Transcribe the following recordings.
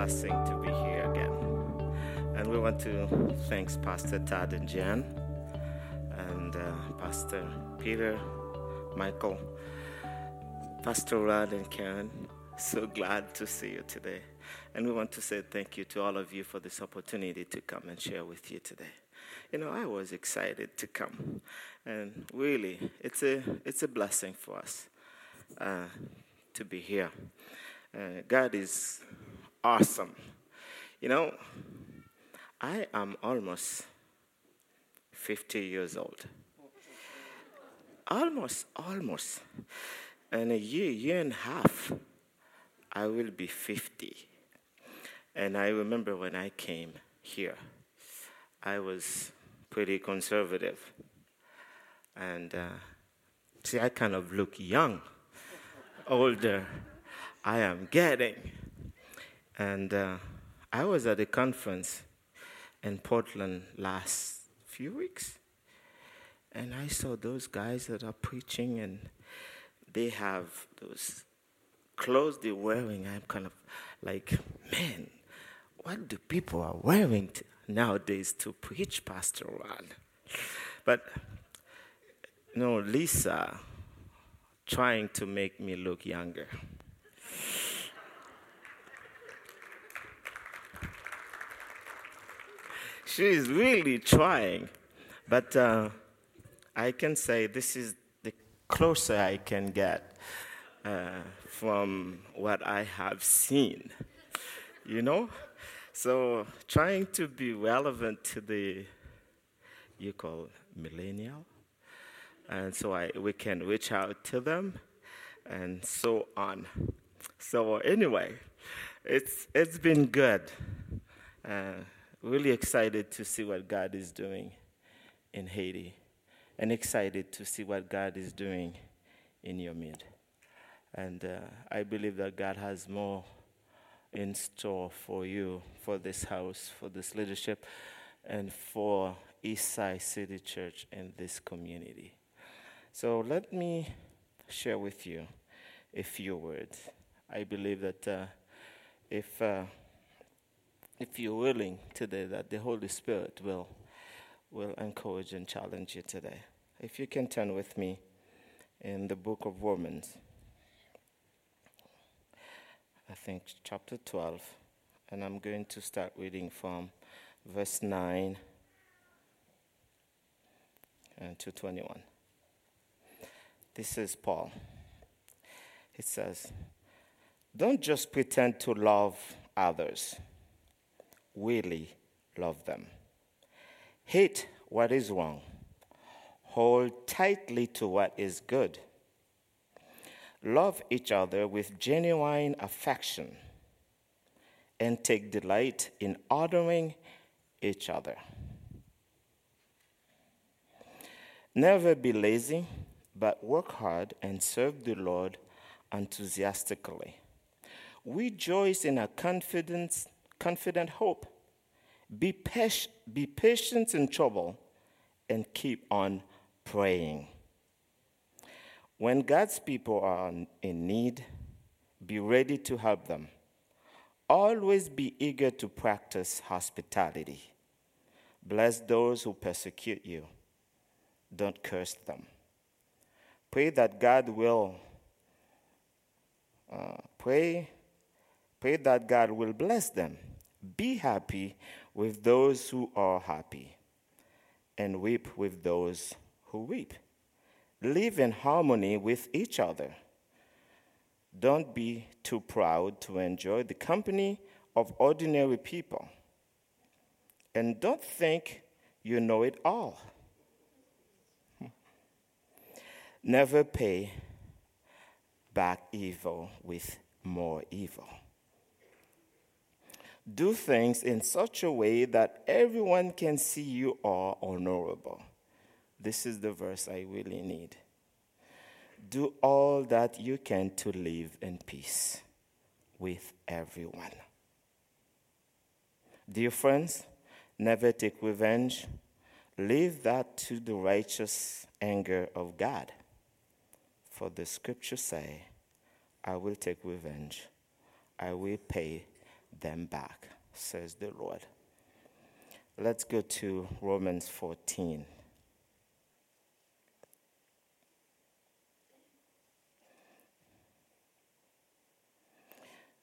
blessing to be here again. And we want to thank Pastor Todd and Jan, and uh, Pastor Peter, Michael, Pastor Rod, and Karen. So glad to see you today. And we want to say thank you to all of you for this opportunity to come and share with you today. You know, I was excited to come, and really, it's a it's a blessing for us uh, to be here. Uh, God is awesome. You know, I am almost 50 years old. Almost, almost. In a year, year and a half, I will be 50. And I remember when I came here, I was pretty conservative. And uh, see, I kind of look young, older I am getting. And uh, I was at a conference in Portland last few weeks, and I saw those guys that are preaching, and they have those clothes they're wearing. I'm kind of like, man, what do people are wearing t- nowadays to preach pastoral? But you know, Lisa trying to make me look younger. She's really trying. But uh, I can say this is the closer I can get uh, from what I have seen. You know? So trying to be relevant to the, you call millennial. And so I, we can reach out to them and so on. So anyway, it's, it's been good. Uh, really excited to see what God is doing in Haiti and excited to see what God is doing in your mid. And uh, I believe that God has more in store for you, for this house, for this leadership, and for Eastside City Church and this community. So let me share with you a few words. I believe that uh, if uh, if you're willing today, that the Holy Spirit will, will encourage and challenge you today. If you can turn with me in the book of Romans, I think chapter 12, and I'm going to start reading from verse 9 and to 21. This is Paul. It says, Don't just pretend to love others really love them. Hate what is wrong, hold tightly to what is good. Love each other with genuine affection and take delight in honoring each other. Never be lazy, but work hard and serve the Lord enthusiastically. Rejoice in our confidence confident hope. Be, patient, be patient in trouble and keep on praying. When God's people are in need, be ready to help them. Always be eager to practice hospitality. Bless those who persecute you. Don't curse them. Pray that God will uh, pray pray that God will bless them be happy with those who are happy, and weep with those who weep. Live in harmony with each other. Don't be too proud to enjoy the company of ordinary people. And don't think you know it all. Never pay back evil with more evil do things in such a way that everyone can see you are honorable. This is the verse I really need. Do all that you can to live in peace with everyone. Dear friends, never take revenge. Leave that to the righteous anger of God. For the scriptures say, I will take revenge, I will pay them back, says the Lord. Let's go to Romans 14.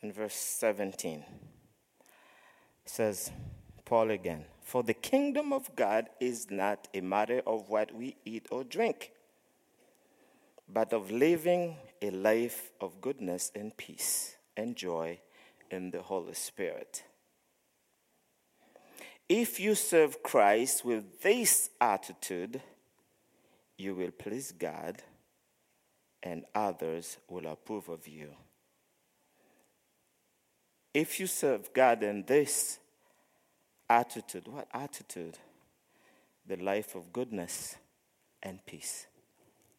In verse 17, says, Paul again, For the kingdom of God is not a matter of what we eat or drink, but of living a life of goodness and peace and joy in the Holy Spirit. If you serve Christ with this attitude, you will please God and others will approve of you. If you serve God in this attitude, what attitude? The life of goodness and peace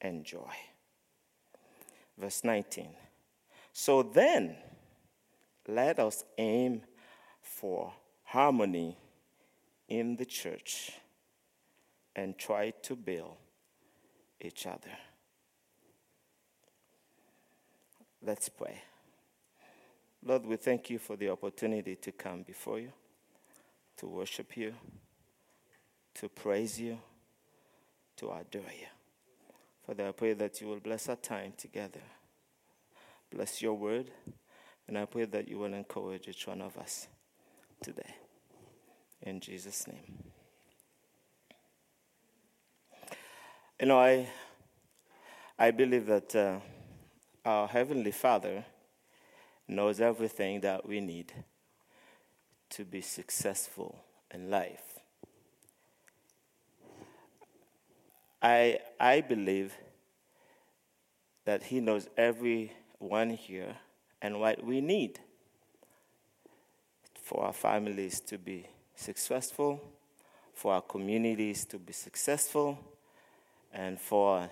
and joy. Verse 19. So then, let us aim for harmony in the church and try to build each other. Let's pray. Lord, we thank you for the opportunity to come before you, to worship you, to praise you, to adore you. Father, I pray that you will bless our time together. Bless your word, and I pray that you will encourage each one of us today. In Jesus' name. You know, I, I believe that uh, our Heavenly Father knows everything that we need to be successful in life. I, I believe that He knows everyone here and what we need for our families to be successful, for our communities to be successful, and for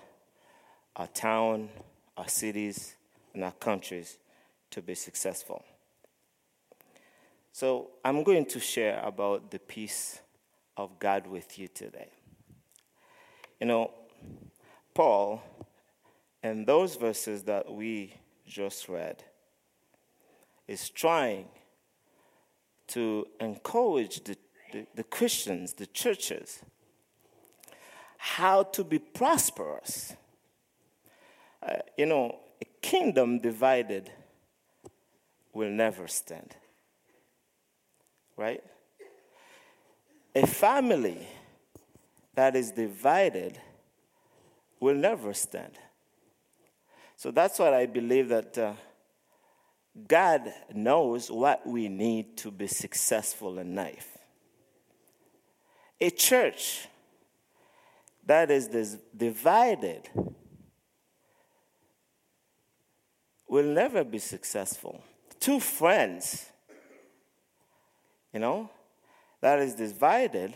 our town, our cities, and our countries to be successful. So, I'm going to share about the peace of God with you today. You know, Paul, in those verses that we just read, is trying to encourage the, the, the Christians, the churches, how to be prosperous. Uh, you know, a kingdom divided will never stand. Right? A family that is divided will never stand. So that's what I believe that uh, God knows what we need to be successful in life. A church that is divided will never be successful two friends, you know, that is divided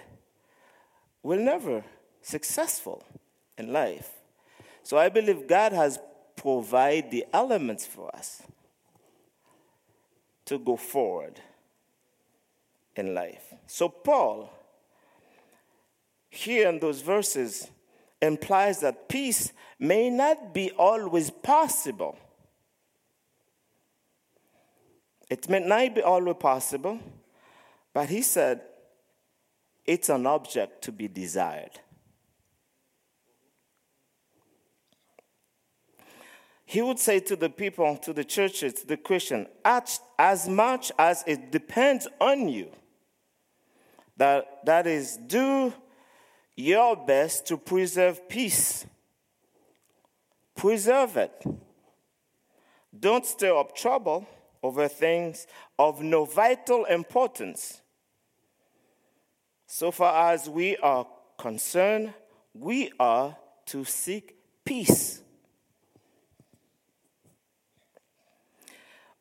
will never successful in life. So I believe God has provided the elements for us to go forward in life. So Paul here in those verses implies that peace may not be always possible It may not be always possible, but he said it's an object to be desired. He would say to the people, to the churches, to the Christian, as, as much as it depends on you, that, that is, do your best to preserve peace. Preserve it. Don't stir up trouble over things of no vital importance. So far as we are concerned, we are to seek peace.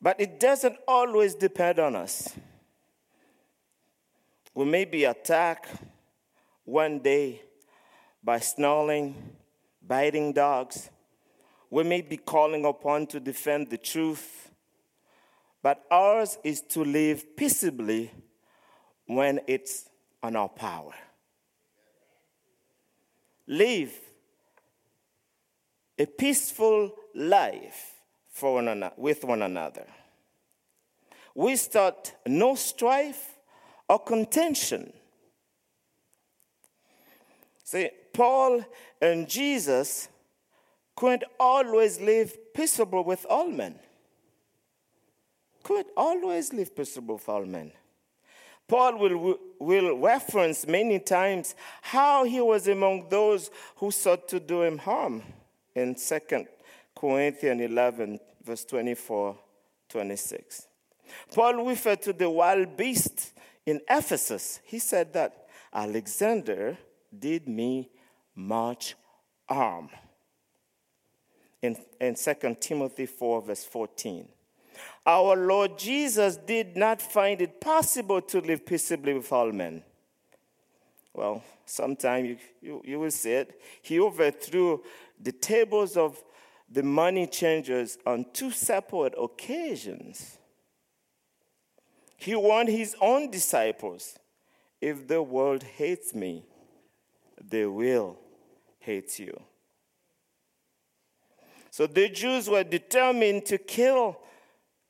But it doesn't always depend on us. We may be attacked one day by snarling, biting dogs. We may be calling upon to defend the truth but ours is to live peaceably when it's on our power. Live a peaceful life for one another, with one another. we start no strife or contention. See, Paul and Jesus couldn't always live peaceable with all men. Could always live peaceable with all men. Paul will, will reference many times how he was among those who sought to do him harm in 2 Corinthians 11, verse 24 26. Paul referred to the wild beast in Ephesus. He said that Alexander did me much harm. In, in 2 Timothy 4, verse 14. Our Lord Jesus did not find it possible to live peaceably with all men. Well, sometime you, you, you will see it. He overthrew the tables of the money changers on two separate occasions. He warned his own disciples if the world hates me, they will hate you. So the Jews were determined to kill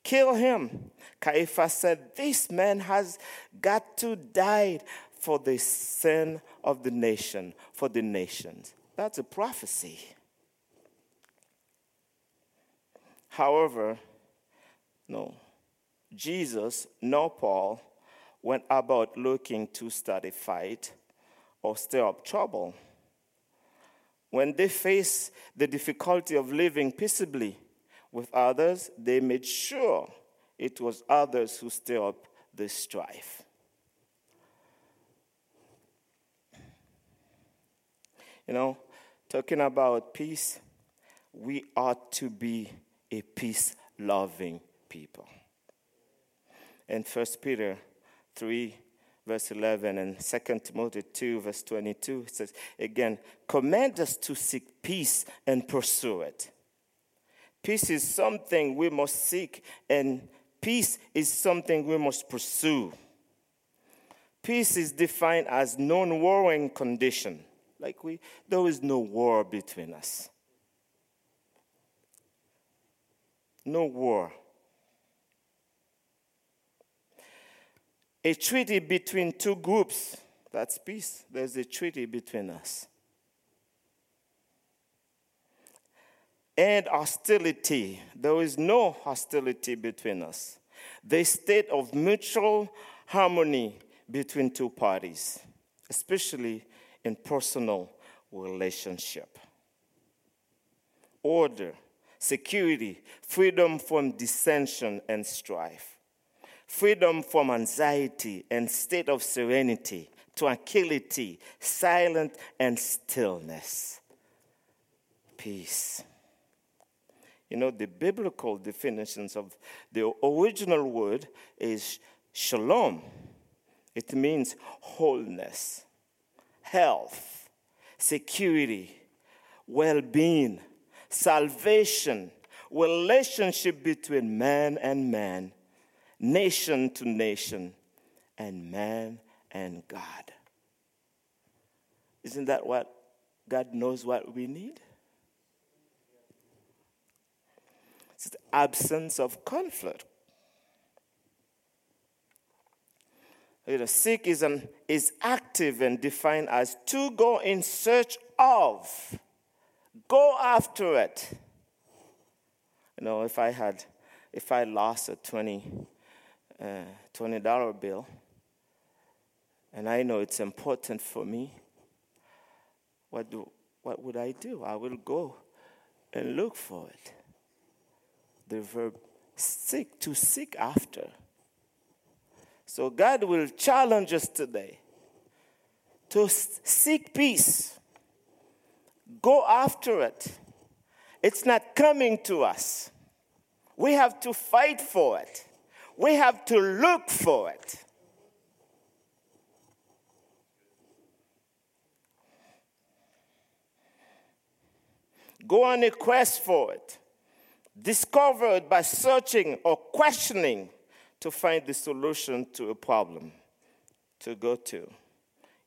Kill him. Caiaphas said, This man has got to die for the sin of the nation, for the nations. That's a prophecy. However, no, Jesus nor Paul went about looking to start a fight or stir up trouble. When they faced the difficulty of living peaceably, with others, they made sure it was others who stirred up the strife. You know, talking about peace, we ought to be a peace loving people. In 1 Peter 3, verse 11, and 2 Timothy 2, verse 22, it says, again, command us to seek peace and pursue it Peace is something we must seek, and peace is something we must pursue. Peace is defined as non-warring condition. Like we, there is no war between us. No war. A treaty between two groups, that's peace. There's a treaty between us. and hostility. There is no hostility between us. The state of mutual harmony between two parties, especially in personal relationship. Order, security, freedom from dissension and strife, freedom from anxiety and state of serenity, tranquility, silence and stillness, peace. You know, the biblical definitions of the original word is shalom. It means wholeness, health, security, well being, salvation, relationship between man and man, nation to nation, and man and God. Isn't that what God knows what we need? It's the absence of conflict. You know, seek is, an, is active and defined as to go in search of, go after it. You know, if I had, if I lost a 20, uh, $20 bill, and I know it's important for me, what, do, what would I do? I will go and look for it the verb seek, to seek after. So God will challenge us today to seek peace. Go after it. It's not coming to us. We have to fight for it. We have to look for it. Go on a quest for it Discover it by searching or questioning to find the solution to a problem to go to.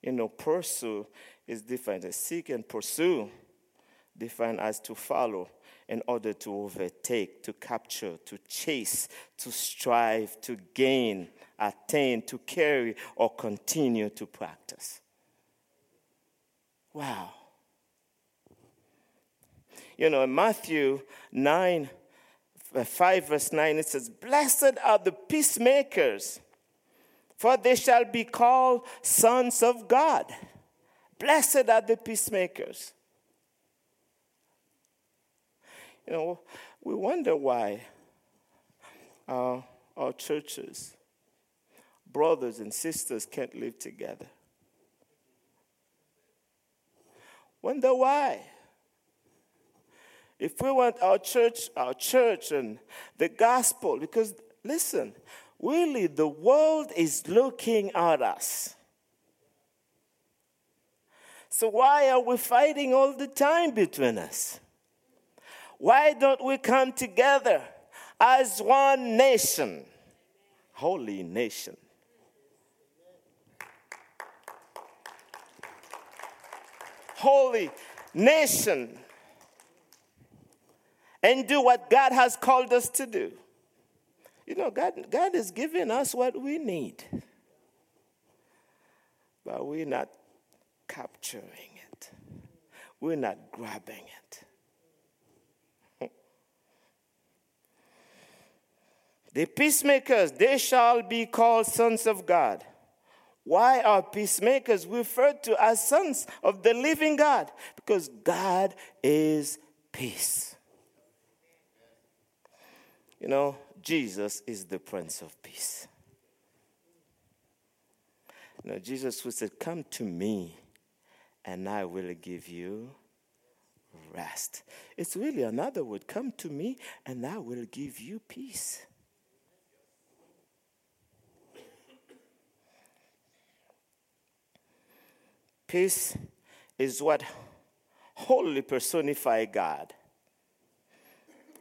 You know, pursue is different. To seek and pursue. defined as to follow in order to overtake, to capture, to chase, to strive, to gain, attain, to carry, or continue to practice. Wow. You know, in Matthew 9, uh, 5, verse 9, it says, Blessed are the peacemakers, for they shall be called sons of God. Blessed are the peacemakers. You know, we wonder why our, our churches, brothers and sisters can't live together. Wonder why. If we want our church, our church and the gospel, because listen, really the world is looking at us. So why are we fighting all the time between us? Why don't we come together as one nation? Holy nation. Holy nation. And do what God has called us to do. You know, God, God is giving us what we need, but we're not capturing it, we're not grabbing it. The peacemakers, they shall be called sons of God. Why are peacemakers referred to as sons of the living God? Because God is peace. You know, Jesus is the Prince of Peace. You know, Jesus who said, Come to me, and I will give you rest. It's really another word come to me, and I will give you peace. Peace is what wholly personify God.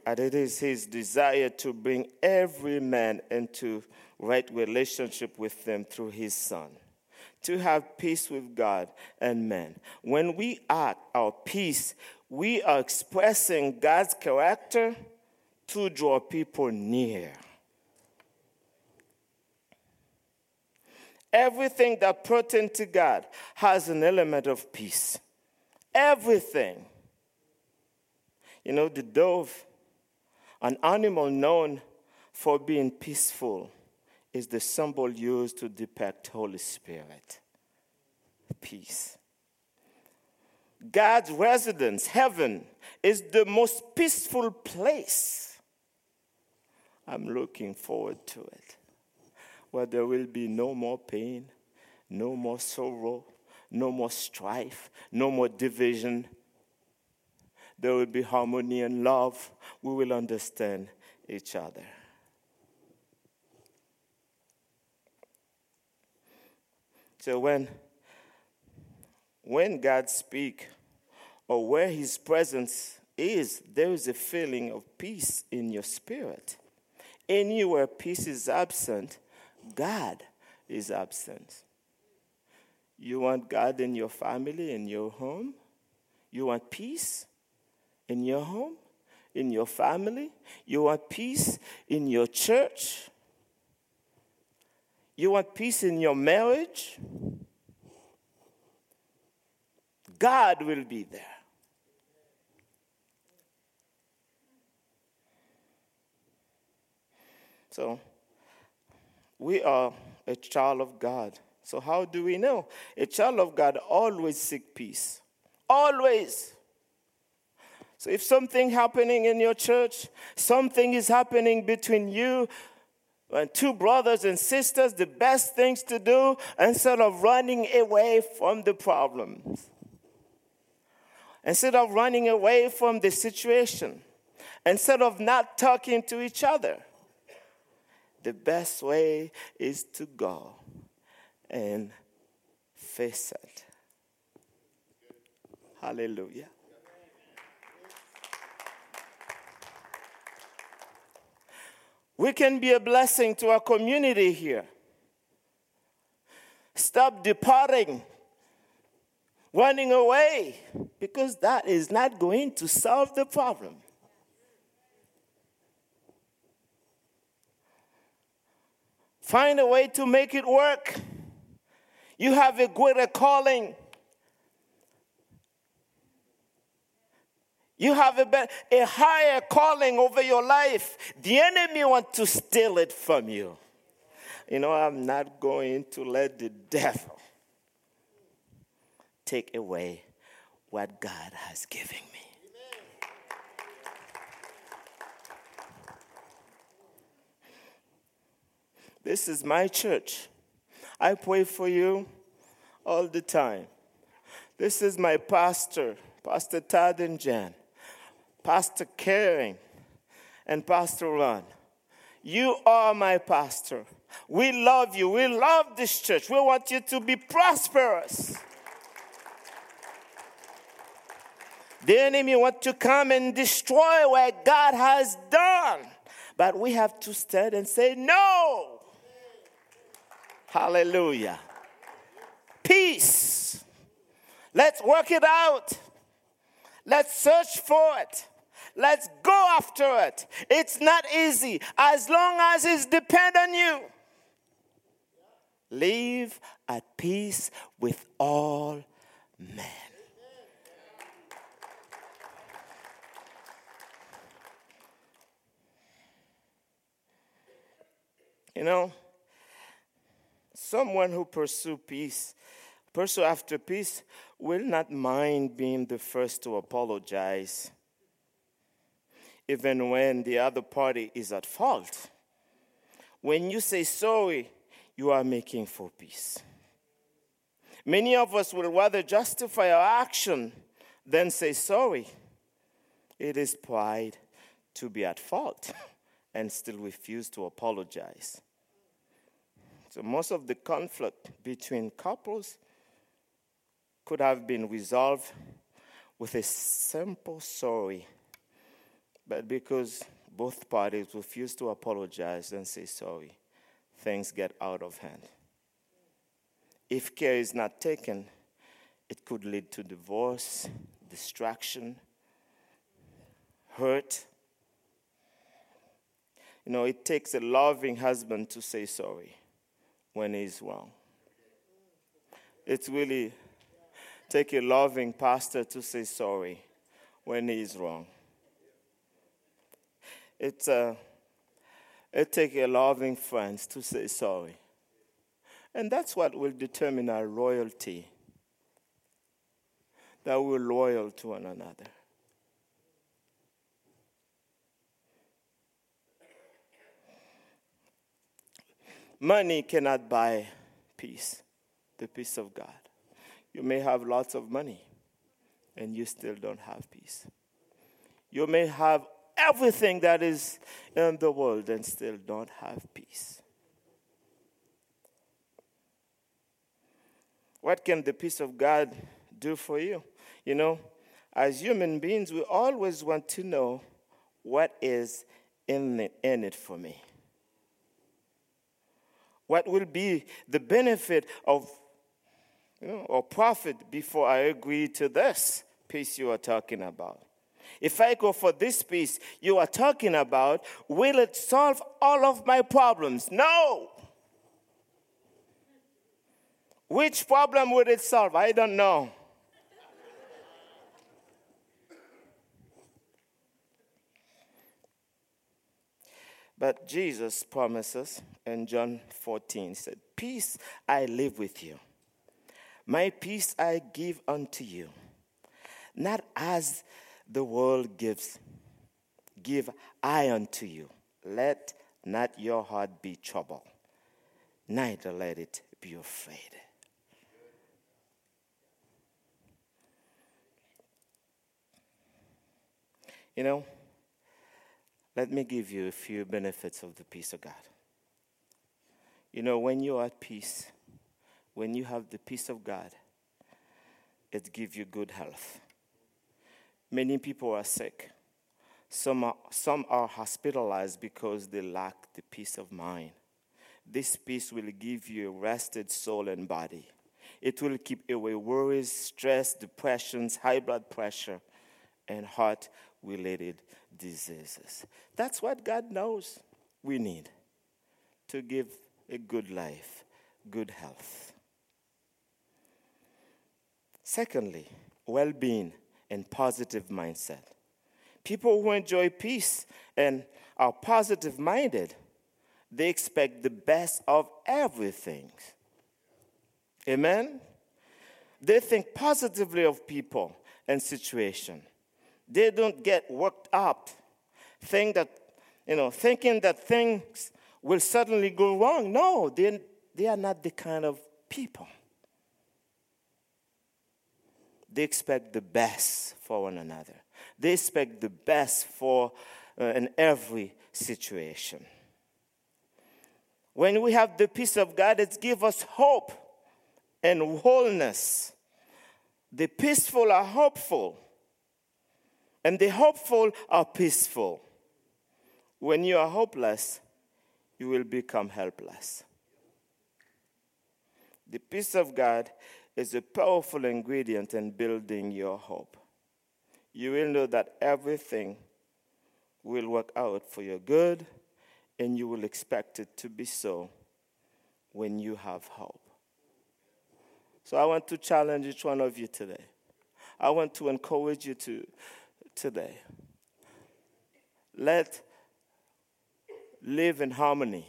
And it is his desire to bring every man into right relationship with them through his son. To have peace with God and men. When we act our peace, we are expressing God's character to draw people near. Everything that pertains to God has an element of peace. Everything. You know, the dove, an animal known for being peaceful, is the symbol used to depict Holy Spirit. Peace. God's residence, heaven, is the most peaceful place. I'm looking forward to it where there will be no more pain, no more sorrow, no more strife, no more division. There will be harmony and love. We will understand each other. So when when God speaks or where his presence is, there is a feeling of peace in your spirit. Anywhere peace is absent, God is absent. You want God in your family, in your home? You want peace in your home, in your family? You want peace in your church? You want peace in your marriage? God will be there. So, we are a child of God. So, how do we know? A child of God always seek peace. Always. So, if something happening in your church, something is happening between you and two brothers and sisters, the best things to do instead of running away from the problems, instead of running away from the situation, instead of not talking to each other the best way is to go and face it. Hallelujah. We can be a blessing to our community here. Stop departing running away because that is not going to solve the problem. Find a way to make it work. You have a greater calling. You have a, a higher calling over your life. The enemy wants to steal it from you. You know, I'm not going to let the devil take away what God has given me. This is my church. I pray for you all the time. This is my pastor, Pastor Todd and Jan, Pastor Karen, and Pastor Ron. You are my pastor. We love you. We love this church. We want you to be prosperous. The enemy want to come and destroy what God has done. But we have to stand and say, No. Hallelujah. Peace. Let's work it out. Let's search for it. Let's go after it. It's not easy as long as it's depend on you. Live at peace with all men. You know, someone who pursue peace, pursue after peace, will not mind being the first to apologize, even when the other party is at fault. When you say sorry, you are making for peace. Many of us will rather justify our action than say sorry. It is pride to be at fault. and still refuse to apologize. So, most of the conflict between couples could have been resolved with a simple sorry. But because both parties refuse to apologize and say sorry, things get out of hand. If care is not taken, it could lead to divorce, distraction, hurt, you know, it takes a loving husband to say sorry when he's wrong. It's really take a loving pastor to say sorry when he's wrong. It's uh, it takes a loving friend to say sorry. And that's what will determine our loyalty. That we're loyal to one another. Money cannot buy peace, the peace of God. You may have lots of money and you still don't have peace. You may have everything that is in the world and still don't have peace. What can the peace of God do for you? You know, as human beings, we always want to know what is in it, in it for me. What will be the benefit of you know, or profit before I agree to this peace you are talking about? If I go for this peace you are talking about, will it solve all of my problems? No. Which problem would it solve? I don't know. But Jesus promises in John 14, he said, Peace I live with you. My peace I give unto you. Not as the world gives, give I unto you. Let not your heart be troubled, neither let it be afraid. You know, let me give you a few benefits of the peace of God. You know, when you're at peace, when you have the peace of God, it gives you good health. Many people are sick. Some are, some are hospitalized because they lack the peace of mind. This peace will give you a rested soul and body. It will keep away worries, stress, depressions, high blood pressure, and heart related diseases. That's what God knows we need to give a good life, good health. Secondly, well being and positive mindset. People who enjoy peace and are positive minded, they expect the best of everything. Amen? They think positively of people and situation. They don't get worked up, think that, you know, thinking that things will suddenly go wrong. No, they, they are not the kind of people. They expect the best for one another. They expect the best for uh, in every situation. When we have the peace of God, it gives us hope and wholeness. The peaceful are hopeful, and the hopeful are peaceful. When you are hopeless, you will become helpless. The peace of God is a powerful ingredient in building your hope. You will know that everything will work out for your good, and you will expect it to be so when you have hope. So I want to challenge each one of you today. I want to encourage you to today. Let live in harmony.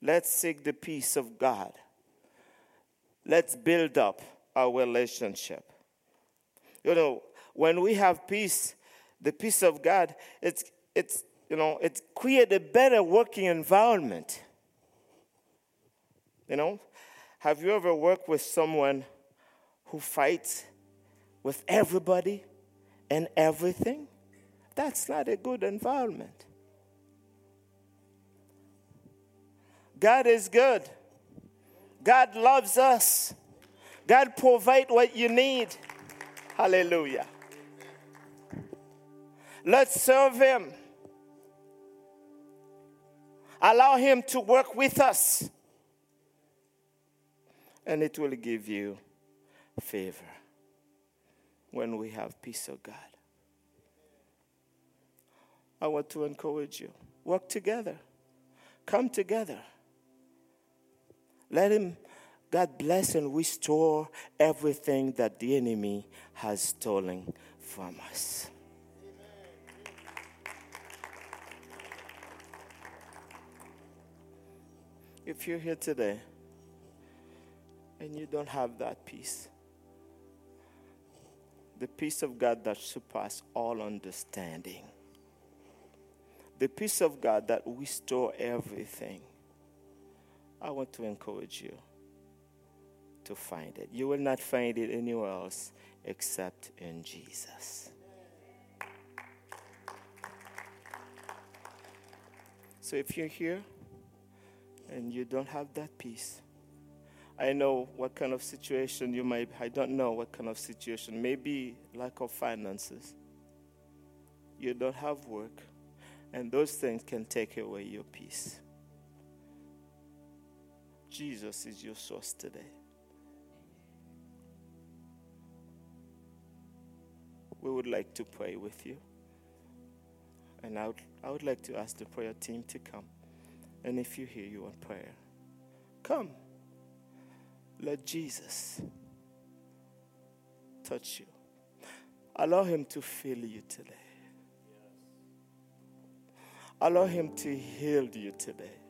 Let's seek the peace of God. Let's build up our relationship. You know, when we have peace, the peace of God, it's, it's you know, it creates a better working environment. You know, have you ever worked with someone who fights with everybody and everything? That's not a good environment. God is good. God loves us. God provide what you need. Hallelujah. Let's serve him. Allow him to work with us and it will give you favor when we have peace of God. I want to encourage you work together, come together. Let Him, God bless and restore everything that the enemy has stolen from us. If you're here today, and you don't have that peace. The peace of God that surpasses all understanding. The peace of God that restores everything. I want to encourage you to find it. You will not find it anywhere else except in Jesus. So if you're here and you don't have that peace, I know what kind of situation you might, I don't know what kind of situation. Maybe lack of finances. You don't have work. And those things can take away your peace. Jesus is your source today. We would like to pray with you. And I would, I would like to ask the prayer team to come. And if you hear you want prayer, come. Let Jesus touch you. Allow Him to fill you today. Allow Him to heal you today.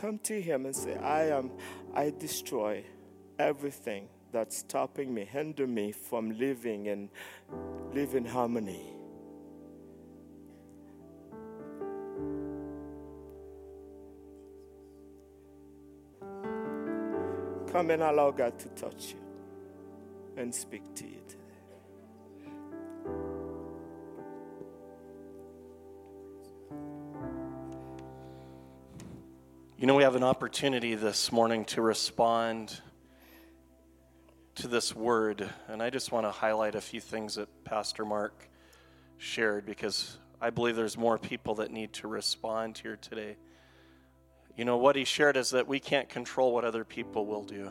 Come to Him and say, I am, I destroy everything that's stopping me, hinder me from living and living harmony. Come and allow God to touch you and speak to you You know, we have an opportunity this morning to respond to this word, and I just want to highlight a few things that Pastor Mark shared because I believe there's more people that need to respond here today. you know, what he shared is that we can't control what other people will do.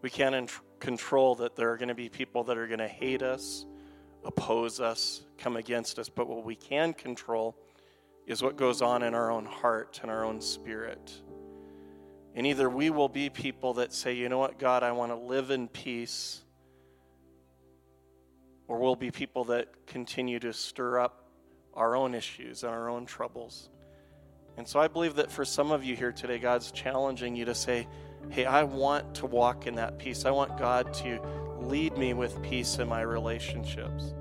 We can't control that there are going to be people that are going to hate us, oppose us, come against us. But what we can control is what goes on in our own heart and our own spirit. And either we will be people that say, you know what, God, I want to live in peace, or we'll be people that continue to stir up our own issues and our own troubles. And so I believe that for some of you here today, God's challenging you to say, hey, I want to walk in that peace. I want God to lead me with peace in my relationships.